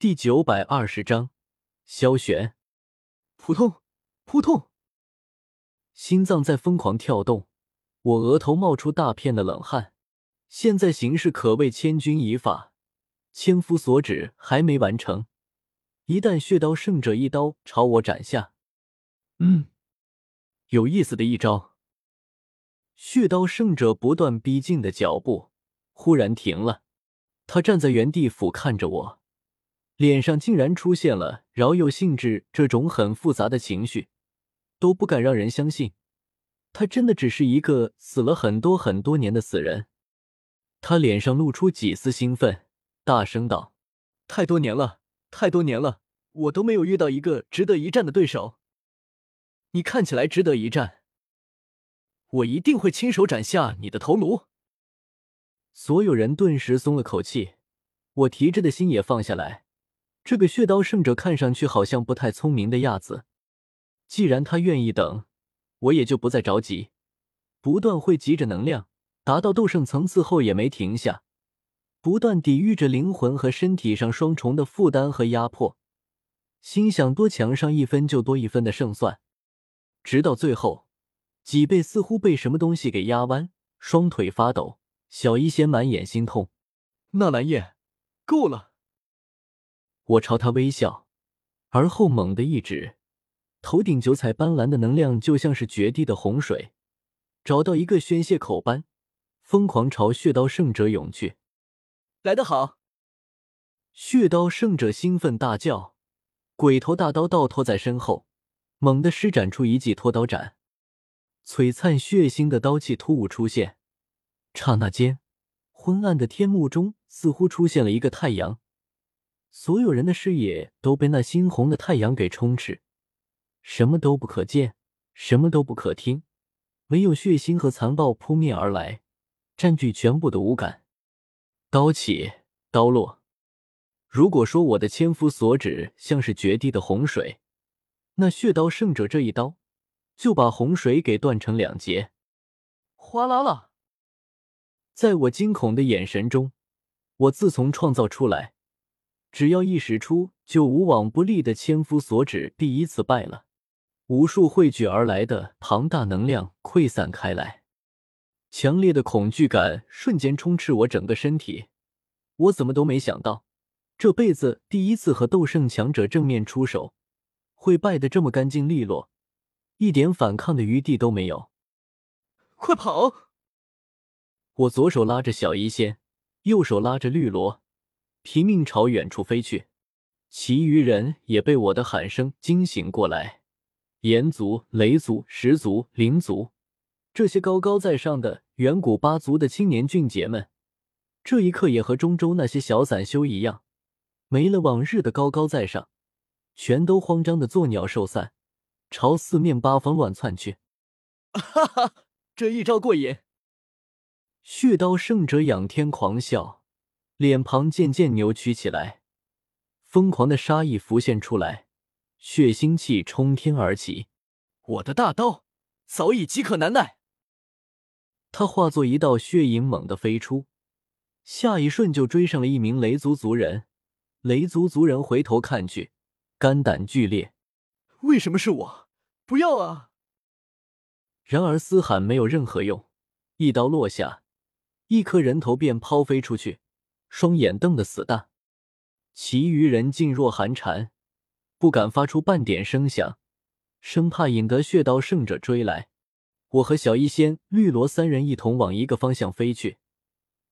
第九百二十章，萧玄，扑通扑通，心脏在疯狂跳动，我额头冒出大片的冷汗。现在形势可谓千钧一发，千夫所指还没完成。一旦血刀圣者一刀朝我斩下，嗯，有意思的一招。血刀圣者不断逼近的脚步忽然停了，他站在原地俯瞰着我，脸上竟然出现了饶有兴致这种很复杂的情绪，都不敢让人相信，他真的只是一个死了很多很多年的死人。他脸上露出几丝兴奋，大声道：“太多年了，太多年了，我都没有遇到一个值得一战的对手。你看起来值得一战，我一定会亲手斩下你的头颅。”所有人顿时松了口气，我提着的心也放下来。这个血刀圣者看上去好像不太聪明的样子，既然他愿意等，我也就不再着急，不断汇集着能量。达到斗圣层次后也没停下，不断抵御着灵魂和身体上双重的负担和压迫，心想多强上一分就多一分的胜算。直到最后，脊背似乎被什么东西给压弯，双腿发抖，小医仙满眼心痛。纳兰叶，够了！我朝他微笑，而后猛地一指，头顶九彩斑斓的能量就像是决堤的洪水，找到一个宣泄口般。疯狂朝血刀圣者涌去，来得好！血刀圣者兴奋大叫，鬼头大刀倒拖在身后，猛地施展出一记拖刀斩，璀璨血腥的刀气突兀出现。刹那间，昏暗的天幕中似乎出现了一个太阳，所有人的视野都被那猩红的太阳给充斥，什么都不可见，什么都不可听，唯有血腥和残暴扑面而来。占据全部的五感，刀起刀落。如果说我的千夫所指像是绝地的洪水，那血刀圣者这一刀就把洪水给断成两截。哗啦啦！在我惊恐的眼神中，我自从创造出来，只要一使出就无往不利的千夫所指，第一次败了。无数汇聚而来的庞大能量溃散开来。强烈的恐惧感瞬间充斥我整个身体，我怎么都没想到，这辈子第一次和斗圣强者正面出手，会败得这么干净利落，一点反抗的余地都没有。快跑！我左手拉着小医仙，右手拉着绿萝，拼命朝远处飞去。其余人也被我的喊声惊醒过来，炎族、雷族、石族、灵族。这些高高在上的远古八族的青年俊杰们，这一刻也和中州那些小散修一样，没了往日的高高在上，全都慌张的作鸟兽散，朝四面八方乱窜去。哈哈，这一招过瘾！血刀圣者仰天狂笑，脸庞渐渐扭曲起来，疯狂的杀意浮现出来，血腥气冲天而起。我的大刀早已饥渴难耐。他化作一道血影，猛地飞出，下一瞬就追上了一名雷族族人。雷族族人回头看去，肝胆俱裂。为什么是我？不要啊！然而嘶喊没有任何用，一刀落下，一颗人头便抛飞出去，双眼瞪得死大。其余人噤若寒蝉，不敢发出半点声响，生怕引得血刀圣者追来。我和小医仙、绿萝三人一同往一个方向飞去。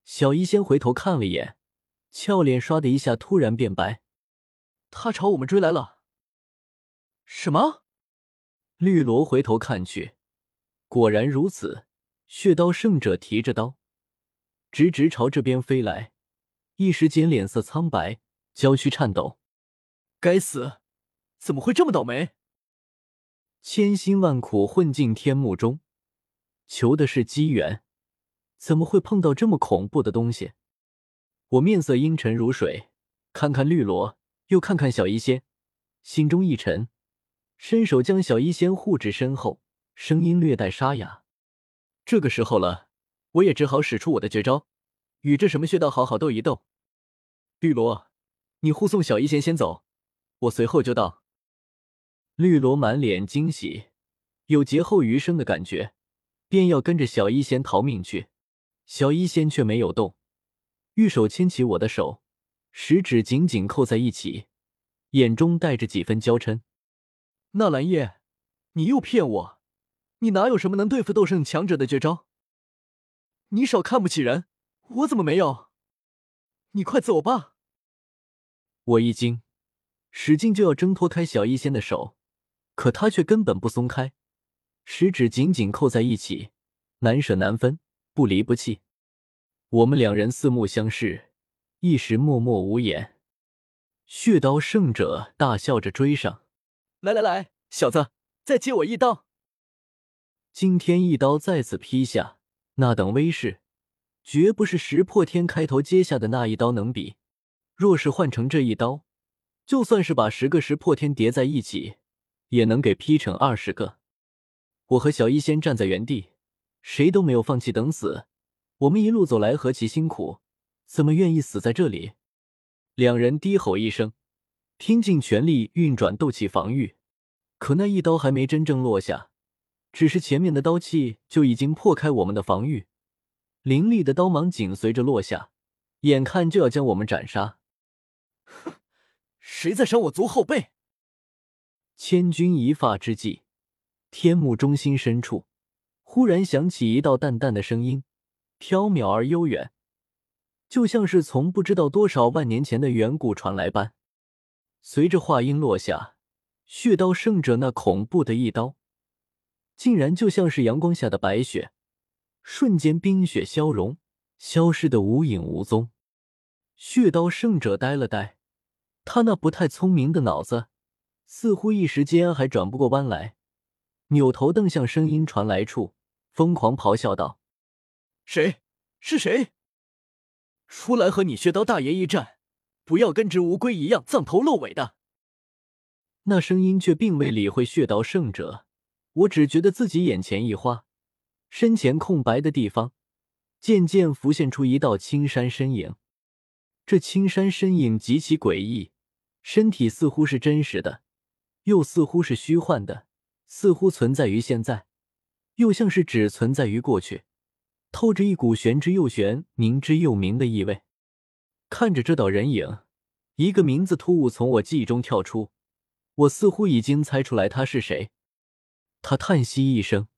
小医仙回头看了一眼，俏脸唰的一下突然变白。他朝我们追来了。什么？绿萝回头看去，果然如此。血刀圣者提着刀，直直朝这边飞来，一时间脸色苍白，娇躯颤抖。该死，怎么会这么倒霉？千辛万苦混进天幕中。求的是机缘，怎么会碰到这么恐怖的东西？我面色阴沉如水，看看绿萝，又看看小医仙，心中一沉，伸手将小医仙护至身后，声音略带沙哑：“这个时候了，我也只好使出我的绝招，与这什么穴道好好斗一斗。”绿萝，你护送小医仙先走，我随后就到。绿萝满脸惊喜，有劫后余生的感觉，便要跟着小医仙逃命去。小医仙却没有动，玉手牵起我的手，食指紧紧扣在一起，眼中带着几分娇嗔。纳兰叶，你又骗我！你哪有什么能对付斗圣强者的绝招？你少看不起人，我怎么没有？你快走吧！我一惊，使劲就要挣脱开小医仙的手。可他却根本不松开，食指紧紧扣在一起，难舍难分，不离不弃。我们两人四目相视，一时默默无言。血刀圣者大笑着追上来，来来，小子，再接我一刀！惊天一刀再次劈下，那等威势，绝不是石破天开头接下的那一刀能比。若是换成这一刀，就算是把十个石破天叠在一起。也能给劈成二十个。我和小医仙站在原地，谁都没有放弃等死。我们一路走来何其辛苦，怎么愿意死在这里？两人低吼一声，拼尽全力运转斗气防御。可那一刀还没真正落下，只是前面的刀气就已经破开我们的防御，凌厉的刀芒紧随着落下，眼看就要将我们斩杀。哼，谁在伤我族后背？千钧一发之际，天幕中心深处忽然响起一道淡淡的声音，飘渺而悠远，就像是从不知道多少万年前的远古传来般。随着话音落下，血刀圣者那恐怖的一刀，竟然就像是阳光下的白雪，瞬间冰雪消融，消失的无影无踪。血刀圣者呆了呆，他那不太聪明的脑子。似乎一时间还转不过弯来，扭头瞪向声音传来处，疯狂咆哮道：“谁？是谁？出来和你血刀大爷一战！不要跟只乌龟一样藏头露尾的！”那声音却并未理会血刀圣者，我只觉得自己眼前一花，身前空白的地方渐渐浮现出一道青山身影。这青山身影极其诡异，身体似乎是真实的。又似乎是虚幻的，似乎存在于现在，又像是只存在于过去，透着一股玄之又玄、明之又明的意味。看着这道人影，一个名字突兀从我记忆中跳出，我似乎已经猜出来他是谁。他叹息一声，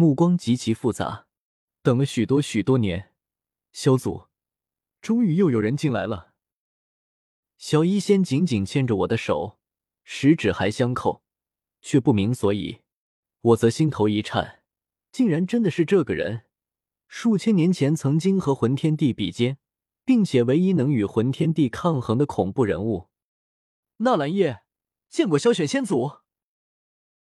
目光极其复杂。等了许多许多年，萧祖，终于又有人进来了。小医仙紧紧牵着我的手。十指还相扣，却不明所以。我则心头一颤，竟然真的是这个人！数千年前曾经和魂天帝比肩，并且唯一能与魂天帝抗衡的恐怖人物——纳兰叶，见过萧玄仙祖。